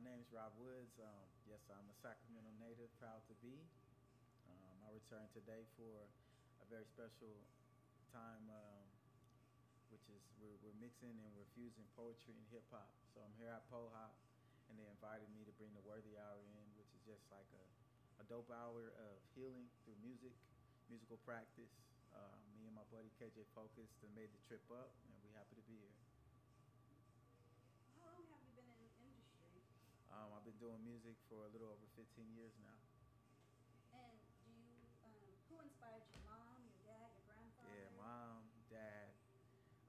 My name is Rob Woods. Um, yes, I'm a Sacramento native, proud to be. Um, I returned today for a very special time, um, which is we're, we're, mixing and we're fusing poetry and hip hop. So I'm here at PoHop, and they invited me to bring the Worthy Hour in, which is just like a, a dope hour of healing through music, musical practice. Uh, me and my buddy KJ focused and made the trip up, and we're happy to be here. How long have you been in the industry? Um, I've been doing music for a little over 15 years now. And do you, um, who inspired your mom, your dad, your grandfather? Yeah, mom, dad,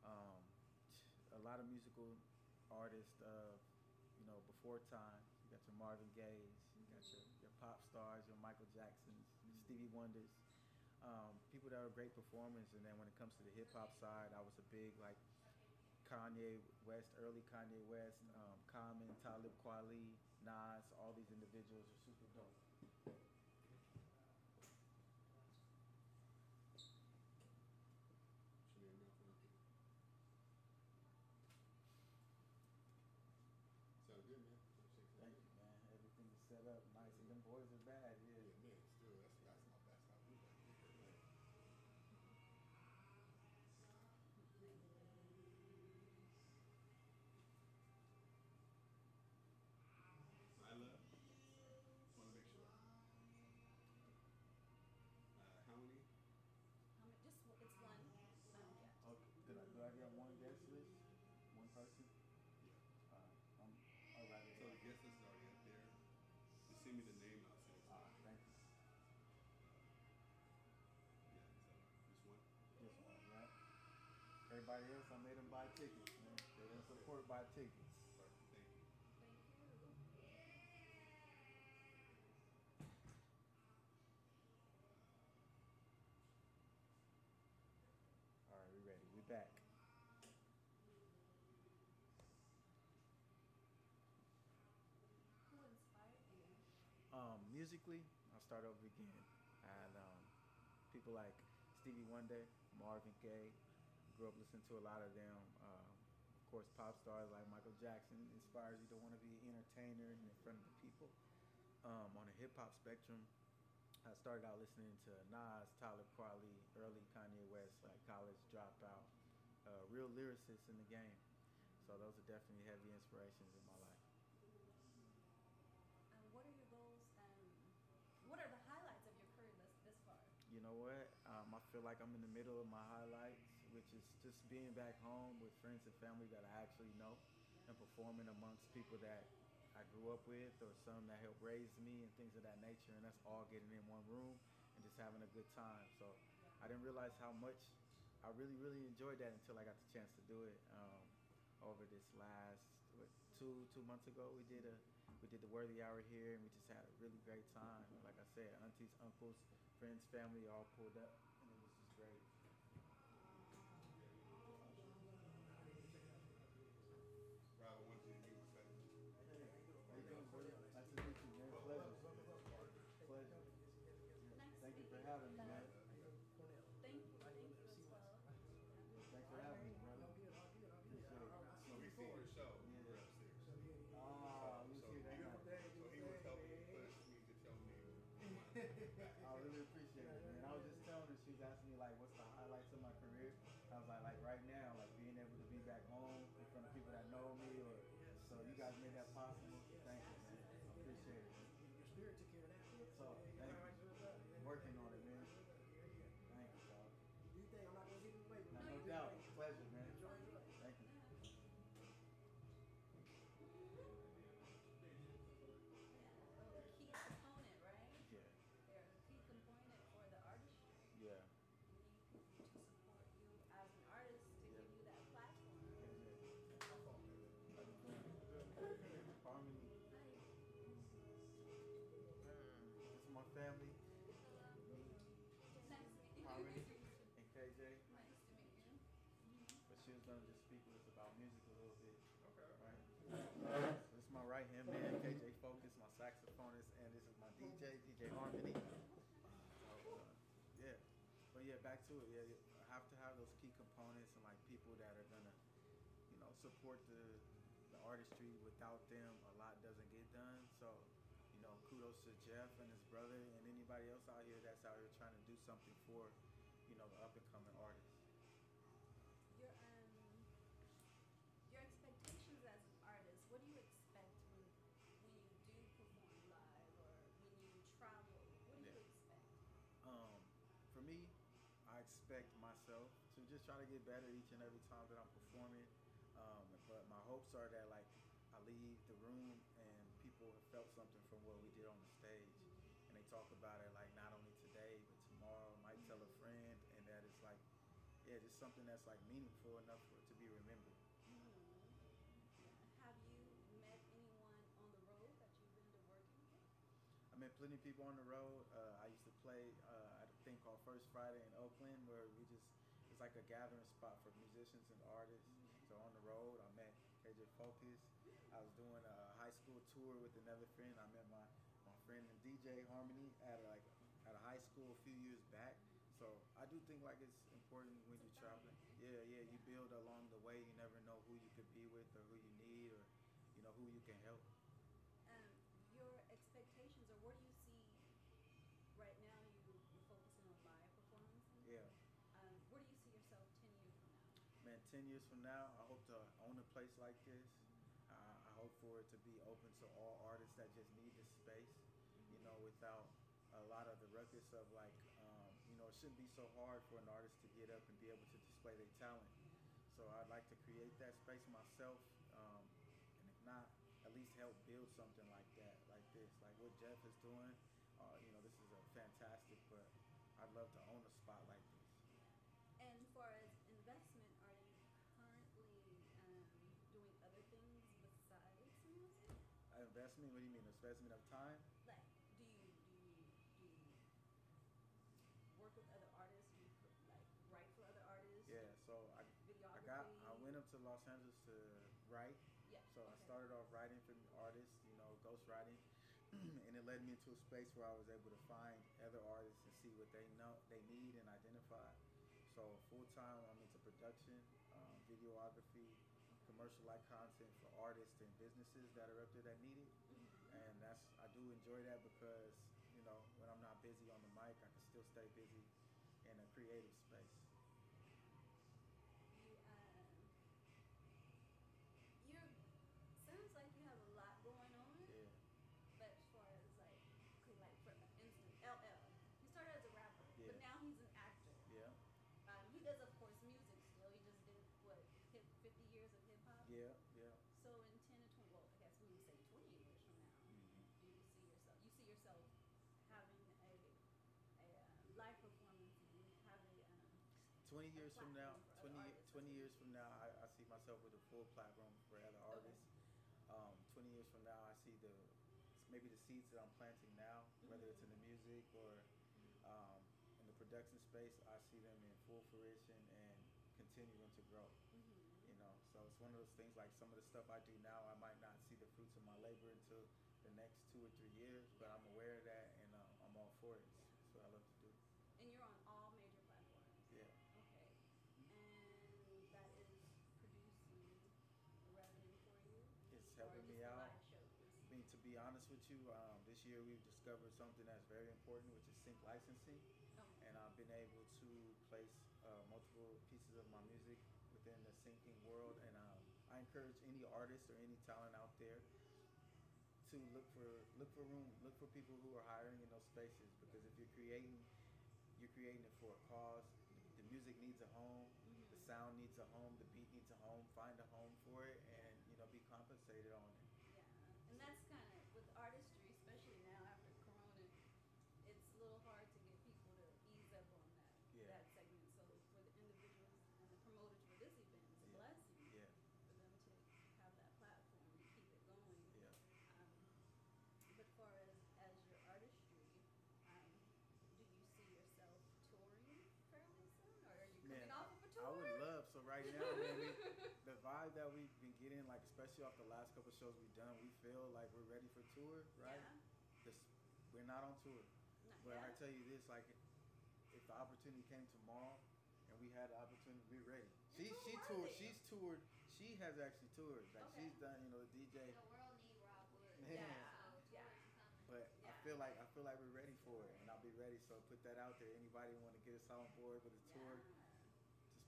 um, a lot of musical artists of, you know, before time. You got your Marvin Gaye's, you got your, your pop stars, your Michael Jacksons, your Stevie Wonders. Um, people that are great performers, and then when it comes to the hip hop side, I was a big like Kanye West, early Kanye West, um, Common, Talib Kweli, Nas, all these individuals are super dope. Sound good, man. Thank you, man. Everything is set up nice, and them boys are bad. Send me the name. I'll send it to Thank you. Yeah. So just one. One, right? Everybody else, I made them buy tickets, man. They didn't support buy tickets. Perfect. Thank you. Thank you. All right, we ready. We back. Who inspired you? Um, musically, I'll start over again. And um, people like Stevie Wonder, Marvin Gaye, grew up listening to a lot of them. Um, of course, pop stars like Michael Jackson inspires you to want to be an entertainer and in front of the people. Um, on the hip hop spectrum, I started out listening to Nas, Talib Kweli, early Kanye West, like college dropout, uh, real lyricists in the game. So those are definitely heavy inspirations in my life. Feel like I'm in the middle of my highlights, which is just being back home with friends and family that I actually know and performing amongst people that I grew up with or some that helped raise me and things of that nature. And that's all getting in one room and just having a good time. So I didn't realize how much I really, really enjoyed that until I got the chance to do it. Um, over this last what, two two months ago, we did a we did the Worthy Hour here, and we just had a really great time. Like I said, aunties, uncles, friends, family all pulled up, to it. Yeah, I have to have those key components and like people that are gonna, you know, support the the artistry. Without them, a lot doesn't get done. So, you know, kudos to Jeff and his brother and anybody else out here that's out here trying to do something for, I expect myself to just try to get better each and every time that I'm performing. Um, but my hopes are that like I leave the room and people have felt something from what we did on the stage, and they talk about it like not only today but tomorrow. Might tell a friend, and that it's like, yeah, just something that's like meaningful enough for it to be remembered. Have you met anyone on the road that you've been to working with? I met plenty of people on the road. Uh, I used to play uh, at a thing called First Friday in Oakland, where we just it's like a gathering spot for musicians and artists. Mm-hmm. So on the road, I met KJ Focus. I was doing a high school tour with another friend. I met my my friend and DJ Harmony at like at a high school a few years back. So I do think like it's important when you're traveling. Yeah, yeah, you build along the way. You never know who you could be with or who you need or you know who you can help. 10 years from now, I hope to own a place like this. Uh, I hope for it to be open to all artists that just need this space, you know, without a lot of the ruckus of like, um, you know, it shouldn't be so hard for an artist to get up and be able to display their talent. So I'd like to create that space myself, um, and if not, at least help build something like that, like this, like what Jeff is doing. Uh, you know, this is a fantastic, but I'd love to own a What do you mean? Investment of time? Like, do you do you do you work with other artists? Do you like write for other artists? Yeah. So I, I got I went up to Los Angeles to write. Yeah. So I started off writing for artists, you know, ghost writing, and it led me into a space where I was able to find other artists and see what they know they need and identify. So full time, I'm into production, um, videography, commercial like content for artists and businesses that are up there that need it. And that's I do enjoy that because you know when I'm not busy on the mic, I can still stay busy in a creative space. You um, you sounds like you have a lot going on. Yeah. But as far as like, 'cause like for instance, LL, he started as a rapper, but Yeah. now he's an actor. Yeah. Um, he does, of course, music still. He just did what, hip, 50 years of hip hop. Yeah. Yeah. So in 10 to 20, well, I guess we would say 20 years from now, Mhm. do you see yourself? You see yourself having a a uh, live performance and have a um, 20 years from now, platform 20, for other artists. 20 years from now, I, I see myself with a full platform for other artists. Um, 20 years from now, I see the maybe the seeds that I'm planting now, whether it's in the music or um, in the production space, I see them in full fruition and continuing to grow. mhm. You know, so it's one of those things like some of the stuff I do now, I might not see the fruits of my labor until the next two or three years, but I'm aware of that and uh, I'm all for it. Be honest with you, um, this year we've discovered something that's very important, which is sync licensing, Okay. and I've been able to place uh, multiple pieces of my music within the syncing world. And um, I encourage any artist or any talent out there to look for look for room, look for people who are hiring in those spaces. Because if you're creating, you're creating it for a cause. The music needs a home. The Mhm. sound needs a home. The beat needs a home. Find a home for it, and you know, be compensated on it. Yeah, and that's kind of with artistry, especially now after Corona, it's a little hard to get people to ease up on that Yeah. that segment. So for the individuals and the promoters for this event, it's a Yeah. blessing Yeah, for them to have that platform and keep it going. yeah. Um, but far as as your artistry, um, do you see yourself touring fairly soon, or are you coming Man, off of a tour? I would love so right now, man. We, the vibe that we've been getting, like especially off the last couple shows we've done, we feel like we're ready for tour, right? Yeah. This, we're not on tour, Not but I tell you this, like if the opportunity came tomorrow and we had the opportunity, we're ready. She You're she toured, worthy. she's toured, she she has actually toured. Like Okay. she's done, you know, DJ. The world need Rob Wood. Yeah. Yeah. But I feel like I feel like we're ready for it, and I'll be ready. So put that out there. Anybody want to get us on board with a tour? Just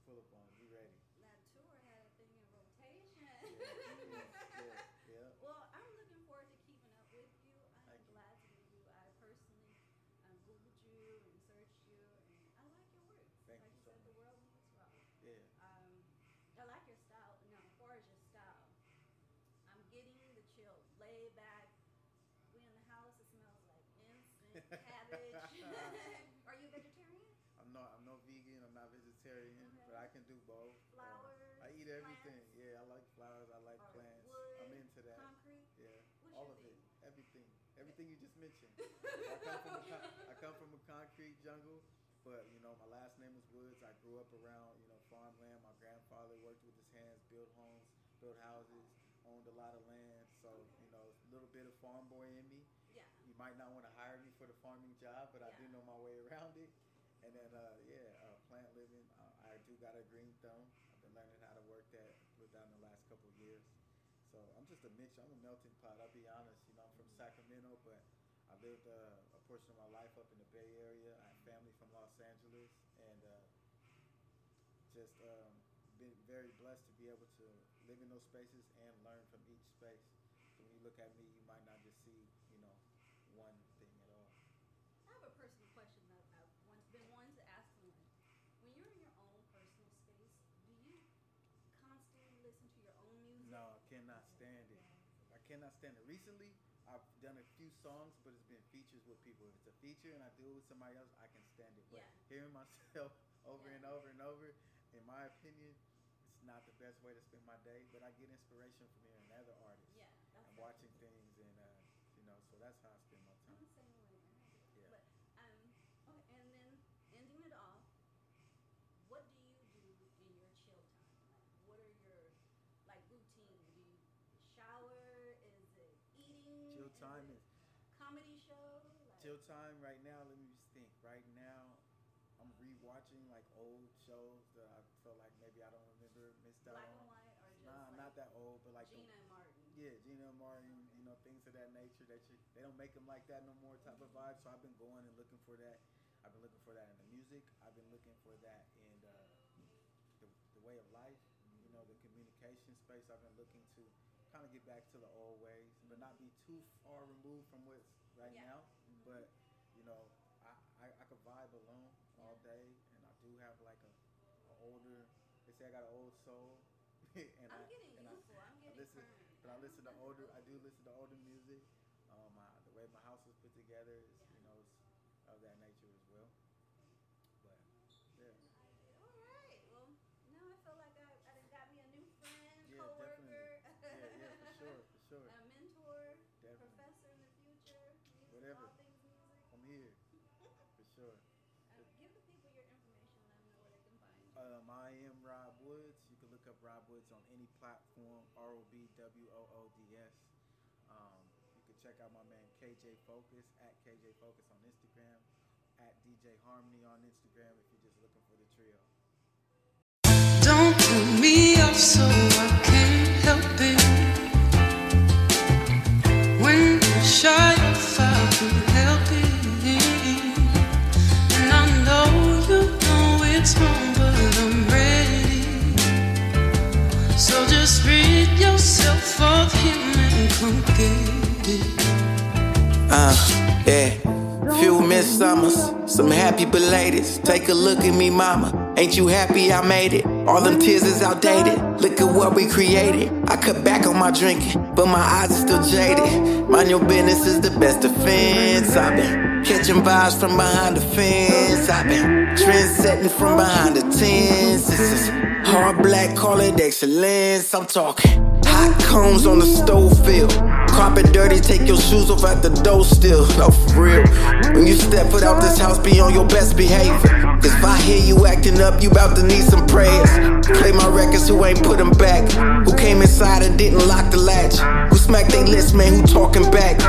pull up on. it. Be ready. That tour had a thing in rotation. Yeah, yeah. Well, I'm looking forward to keeping up with you. I'm Thank you. glad to meet you. I personally um, Googled you and searched you, and I like your work. Thank like you you so said, the much. world needs rock. Yeah. Um, I like your style. No, as far as your style, I'm getting the chill, lay back. We in the house. It smells like incense, cabbage. Are you vegetarian? I'm not. I'm no vegan. I'm not vegetarian, but I can do both. Uh, I eat everything. plants? Yeah, I like flowers. I like Or plants. wood, I'm into that. Concrete. Yeah, What's all of it, everything, everything you just mentioned. I come from a come from a concrete jungle, but you know my last name is Woods. I grew up around you know farmland. My grandfather worked with his hands, built homes, built houses, owned a lot of land. So you know, a little bit of farm boy in me. Yeah. You might not want to hire me for the farming job, but I do know my way around it. And then uh, yeah, uh, plant living. Uh, I do got a green thumb. I've been learning how to work that within the last couple of years. So I'm just a mix. I'm a melting pot. I'll be honest. You know, I'm from Sacramento, but I lived uh, a portion of my life up in the Bay Area. I have family from Los Angeles, and uh, just um, been very blessed to be able to live in those spaces and learn from each space. So when you look at me, you might not just see, you know, one thing at all. I have a personal question that I've once been wanting to ask someone. When you're in your own personal space, do you constantly listen to your own music? No, I cannot stand it. I cannot stand it. Recently, I've done a few songs, but it's been features with people. If it's a feature and I do it with somebody else, I can stand it. But Yeah. hearing myself over Yeah. and over and over, in my opinion, it's not the best way to spend my day. But I get inspiration from hearing other artists Yeah, and watching things, and uh, you know, so that's how I spend my I'm time. the same way. Yeah. But um, okay, and then ending it off, what do you do in your chill time? Like, what are your like routine? Do you shower? Is it eating? Chill time is comedy show? Like, chill time right now. Let me just think. Right now, I'm rewatching like old shows that I feel like maybe I don't remember, missed out black on. and white or just Nah, like not that old, but like the- and Martin. Yeah, Gina Martin, you know, things of that nature that you they don't make them like that no more type of vibe. So I've been going and looking for that. I've been looking for that in the music. I've been looking for that in uh, the, the way of life. You know, the communication space. I've been looking to kind of get back to the old ways, but not be too far removed from what's right Yeah. now. But you know, I, I I could vibe alone all day, and I do have like a, a older. They say I got an old soul. and I'm I, getting and I, youthful. I'm I getting listen, current. but I listen to older. I do listen to older music. Um, I, the way my house was put together is, you know, of that nature as well. But yeah, All right. Well, now I feel like I, I done got me a new friend, Yeah, coworker, yeah, yeah, for sure, for sure. a mentor, Definitely. professor in the future. Music, Whatever. All things music. I'm here for sure. Um, give the people your information. Let them know where they can find you. Um, I am Rob Woods. You can look up Rob Woods on any platform. R O B W O O D S. Um, you can check out my man KJ Focus at KJ Focus on Instagram. At DJ Harmony on Instagram if you're just looking for the trio. Don't put me off so I can't help it. When you're shy Uh, yeah. Few missed summers, some happy belateds. Take a look at me, mama. Ain't you happy I made it? All them tears is outdated. Look at what we created. I cut back on my drinking, but my eyes are still jaded. Mind your business is the best defense. I've been catching vibes from behind the fence. I've been trend setting from behind the tents. This is hard black, call it excellence. I'm talking cones on the stove field. Carpet dirty, take your shoes off at the door still. No, for real. When you step foot out this house, be on your best behavior. Cause if I hear you acting up, you bout to need some prayers. Play my records, who ain't put them back. Who came inside and didn't lock the latch. Who smacked they lips, man, who talking back.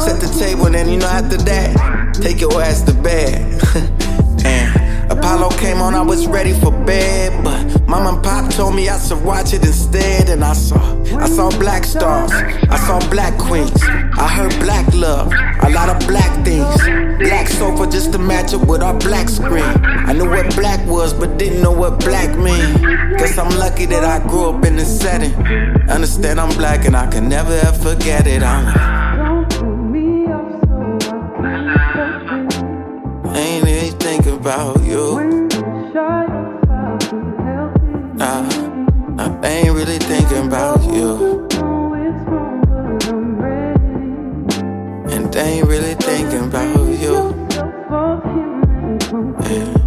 Set the table, and then you know after that, take your ass to bed. and Apollo came on, I was ready for bed, but mom and pop told me I should watch it instead. And I saw, I saw black stars, I saw black queens, I heard black love, a lot of black things. Black sofa just to match up with our black screen. I knew what black was, but didn't know what black mean. Guess I'm lucky that I grew up in this setting. Understand I'm black and I can never ever forget it. I'm. Thinking about you. Nah, I ain't really thinking about you. And they ain't really thinking about you. Yeah.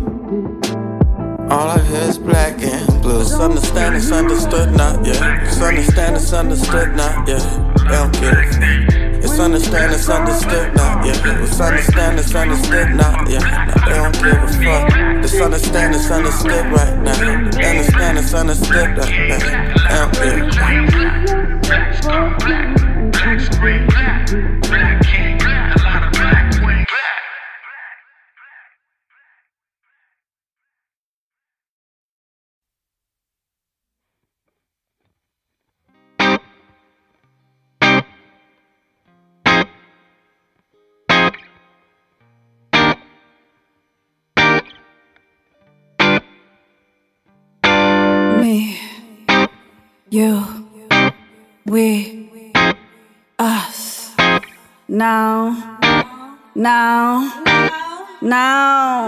All I hear is black and blue. It's understand, it's understood, not understand, it's understood, not yeah. They don't care. It's understand, it's understood, not yeah. It's understand, it's understood, not yeah. They don't give a fuck. It's understand, it's understood right now. They understand, it's understood right now. Don't care. Me, you, we, us. Now, now, now.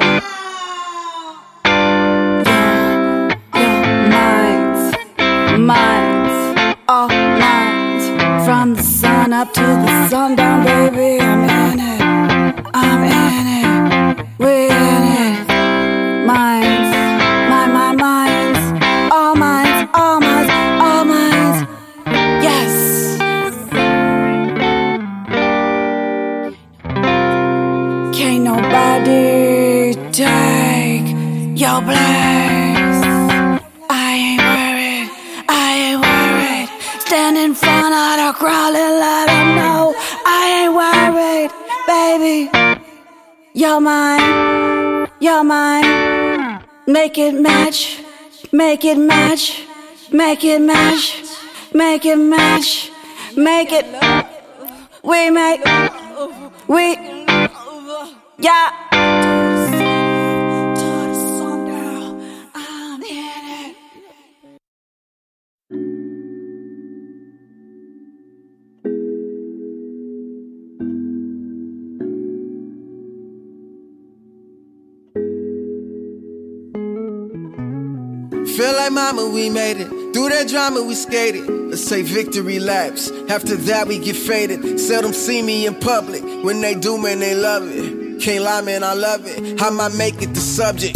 Your minds, minds, all minds. From the sun up to the sundown, baby. I'm in it, I'm in it, we're baby. You're mine, you're mine. Make it match, make it match, make it match, make it match, make it. We make, we, yeah. Feel like mama, we made it. Through that drama, we skated. Let's say victory laps. After that, we get faded. Seldom see me in public. When they do, man, they love it. Can't lie, man, I love it. How I might make it the subject.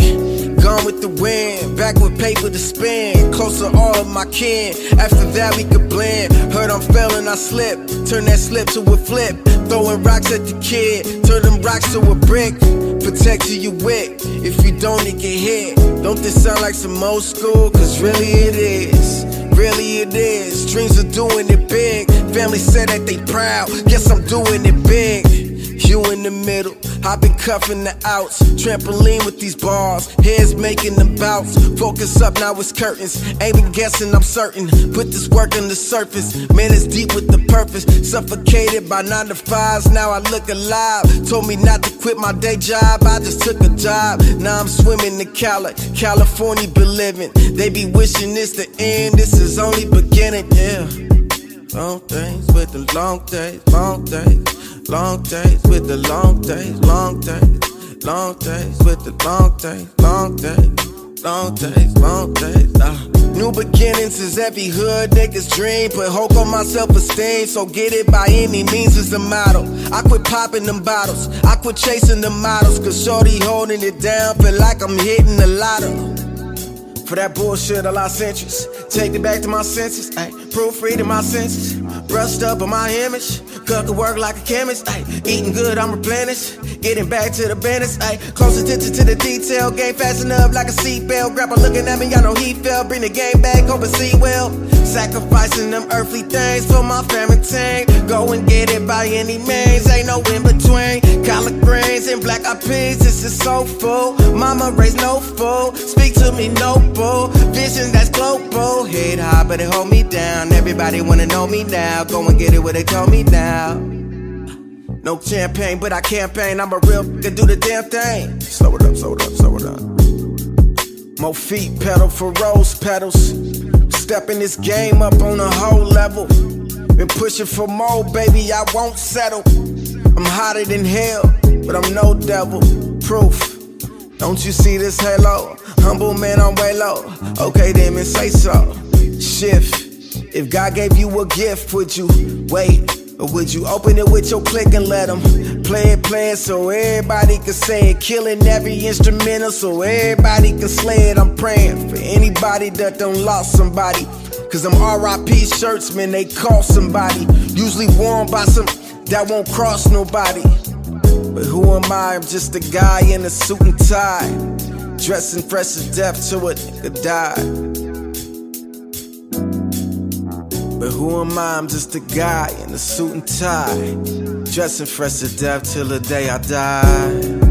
Gone with the wind, back with paper to spend. Close to all of my kin. After that, we could blend. Heard I'm failing, I slip. Turn that slip to a flip. Throwing rocks at the kid. Turn them rocks to a brick. Protect who you with. If you don't, it get hit. Don't this sound like some old school? Cause really it is. Really it is. Dreams of doing it big. Family said that they proud. Guess I'm doing it big. You in the middle, I've been cuffing the outs. Trampoline with these bars, heads making them bounce. Focus up, now it's curtains. Ain't been guessing, I'm certain. Put this work on the surface. Man, it's deep with the purpose. Suffocated by nine to fives, now I look alive. Told me not to quit my day job, I just took a job. Now I'm swimming in Cali, California, been living. They be wishing it's the end, this is only beginning, yeah. Long days with the long days, long days, long days with the long days, long days, long days with the long days, long days, long days, long days. Ah. New beginnings is every hood nigga's dream. Put hope on my self esteem, so get it by any means is the motto. I quit popping them bottles, I quit chasing the models, cause shorty holding it down, feel like I'm hitting the lotto. For that bullshit, I lost interest. Take it back to my senses, ayy. Proofreading my senses. Brushed up on my image. Cook could work like a chemist, ayy. Eating good, I'm replenished. Getting back to the business, ayy. Close attention to the detail. Game fast enough like a seatbelt. Grandpa looking at me, I know he fell. Bring the game back, hope it see well. Sacrificing them earthly things for my family team. Go and get it by any means, ain't no in between. Collard greens and black eyed peas, this is so full. Mama raised no fool, speak to me, no bull. Vision that's global, head high, but it hold me down. Everybody wanna know me now, go and get it where they call me now. No champagne, but I campaign. I'm a real to do the damn thing. Slow it up, slow it up, slow it up. More feet pedal for rose petals. Stepping this game up on a whole level. Been pushing for more, baby, I won't settle. I'm hotter than hell, but I'm no devil. Proof. Don't you see this halo? Humble man, I'm way low. Okay, then, say so. Shift. If God gave you a gift, would you wait? Or would you open it with your click and let them play it, play it so everybody can say it? Killing every instrumental so everybody can slay it. I'm praying for anybody that done lost somebody. Cause them RIP shirts, man, they cost somebody. Usually worn by some that won't cross nobody. But who am I? I'm just a guy in a suit and tie. Dressing fresh as death till a nigga die. But who am I? I'm just a guy in a suit and tie. Dressing fresh to death till the day I die.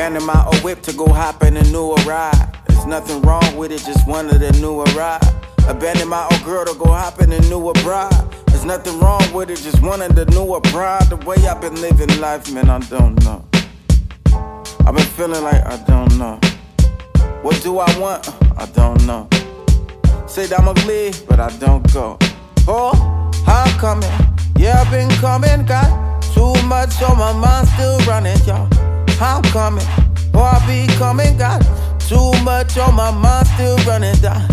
Abandon my old whip to go hop in a newer ride. There's nothing wrong with it, just wanted a newer ride. Abandon my old girl to go hop in a newer bride. There's nothing wrong with it, just wanted a newer bride. The way I've been living life, man, I don't know. I've been feeling like I don't know. What do I want? I don't know. Said I'ma leave, but I don't go. Oh, I'm coming. Yeah, I've been coming. Got too much on my mind, still running, y'all. I'm coming. Oh, I be coming. Got too much on my mind, still running down.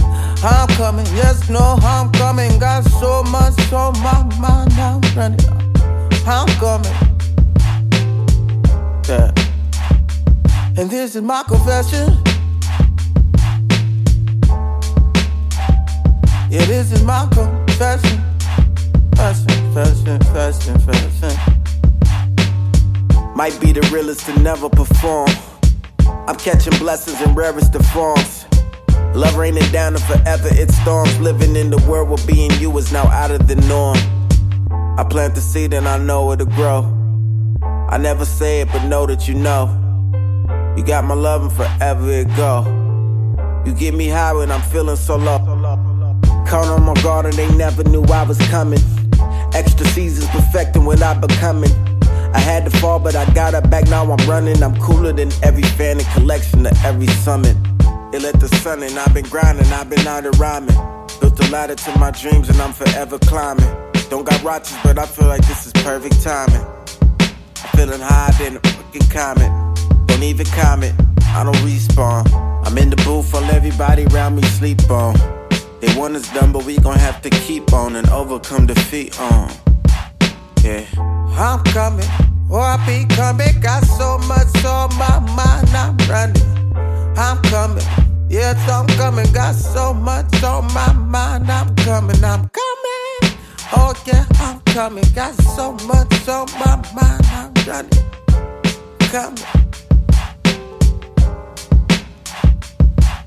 I'm coming. Yes, no, I'm coming. Got so much on my mind, I'm running. I'm coming. Yeah. And this is my confession. Yeah, this is my confession. Fashion, fashion, fashion. Might be the realest to never perform. I'm catching blessings in rarest of forms. Love raining down and forever it storms. Living in the world where being you is now out of the norm. I plant the seed and I know it'll grow. I never say it, but know that you know. You got my love and forever it go. You get me high when I'm feeling so low. Count on my guard and they never knew I was coming. Extra seasons perfecting what I'm becoming. I had to fall, but I got up back. Now I'm running. I'm cooler than every fan and collection of every summit. It let the sun in. I've been grinding. I've been out of rhyming. Built a ladder to my dreams, and I'm forever climbing. Don't got watches, but I feel like this is perfect timing. I'm feeling high than a fucking comet. Don't even comment. I don't respawn. I'm in the booth, while everybody around me sleep on. They want us done, but we gon' have to keep on and overcome defeat on. Yeah. I'm coming, oh, I be coming. Got so much on my mind, I'm running. I'm coming, yes, I'm coming. Got so much on my mind, I'm coming, I'm coming. Oh, yeah, I'm coming. Got so much on my mind, I'm running. Coming.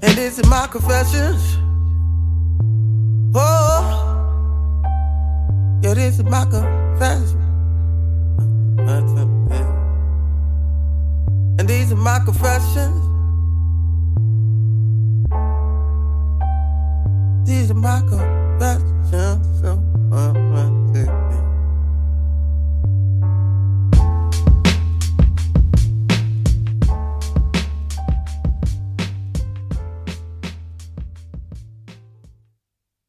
And this is my confessions. Oh, yeah, this is my confession. And these are my confessions. These are my confessions.